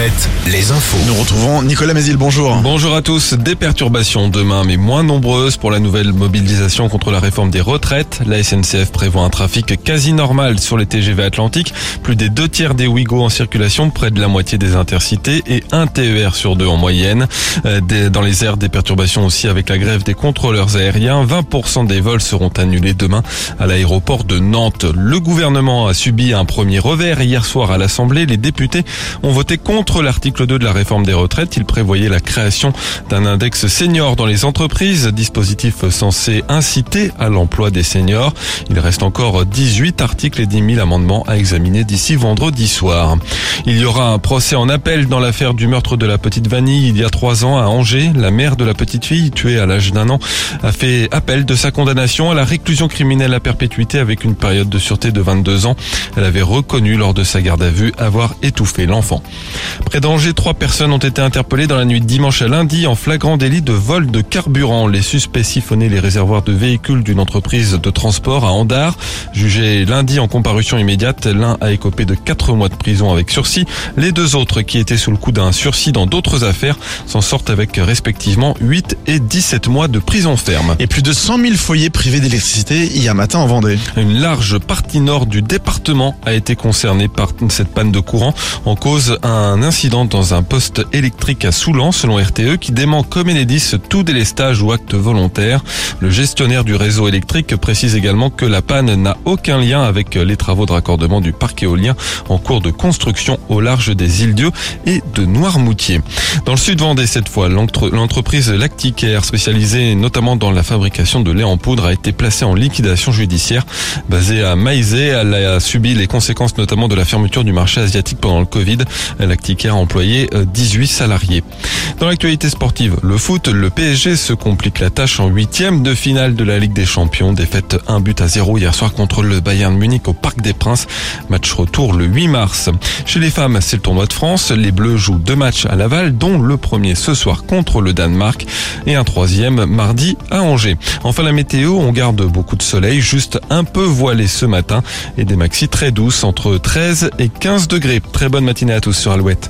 Alouette, les infos. Nous retrouvons Nicolas Mézil, bonjour. Bonjour à tous. Des perturbations demain, mais moins nombreuses pour la nouvelle mobilisation contre la réforme des retraites. La SNCF prévoit un trafic quasi normal sur les TGV Atlantiques. Plus des deux tiers des Ouigo en circulation, près de la moitié des intercités et un TER sur deux en moyenne. Euh, dans les airs, des perturbations aussi avec la grève des contrôleurs aériens. 20% des vols seront annulés demain à l'aéroport de Nantes. Le gouvernement a subi un premier revers hier soir à l'Assemblée. Les députés ont voté contre l'article 2 de la réforme des retraites. Il prévoyait la création d'un index senior dans les entreprises, dispositif censé inciter à l'emploi des seniors. Il reste encore 18 articles et 10 000 amendements à examiner d'ici vendredi soir. Il y aura un procès en appel dans l'affaire du meurtre de la petite Vanille il y a trois ans à Angers. La mère de la petite fille, tuée à l'âge d'un an, a fait appel de sa condamnation à la réclusion criminelle à perpétuité avec une période de sûreté de 22 ans. Elle avait reconnu lors de sa garde à vue avoir étouffé l'enfant. Près d'Angers, trois personnes ont été interpellées dans la nuit de dimanche à lundi en flagrant délit de vol de carburant. Les suspects siphonnaient les réservoirs de véhicules d'une entreprise de transport à Andar. Jugé lundi en comparution immédiate, l'un a écopé de quatre mois de prison avec sursis. Les deux autres, qui étaient sous le coup d'un sursis dans d'autres affaires, s'en sortent avec respectivement 8 et 17 mois de prison ferme. Et plus de 100 000 foyers privés d'électricité hier matin en Vendée. Une large partie nord du département a été concernée par cette panne de courant en cause un incident dans un poste électrique à Soulan, selon RTE, qui dément comme Enedis tout délestage ou acte volontaire. Le gestionnaire du réseau électrique précise également que la panne n'a aucun lien avec les travaux de raccordement du parc éolien en cours de construction au large des îles Dieu et de Noirmoutier. Dans le sud Vendée, cette fois, l'entreprise Lacticaire, spécialisée notamment dans la fabrication de lait en poudre, a été placée en liquidation judiciaire. Basée à Maizé, elle a subi les conséquences notamment de la fermeture du marché asiatique pendant le Covid. Lacticaire a employé 18 euh, salariés. Dans l'actualité sportive, le foot, le PSG se complique la tâche en huitième de finale de la Ligue des Champions. Défaite un but à zéro hier soir contre le Bayern Munich au Parc des Princes. Match retour le 8 mars. Chez les femmes, c'est le tournoi de France. Les Bleus jouent deux matchs à Laval, dont le premier ce soir contre le Danemark et un troisième mardi à Angers. Enfin la météo, on garde beaucoup de soleil, juste un peu voilé ce matin et des maxis très douces entre 13 et 15 degrés. Très bonne matinée à tous sur Alouette.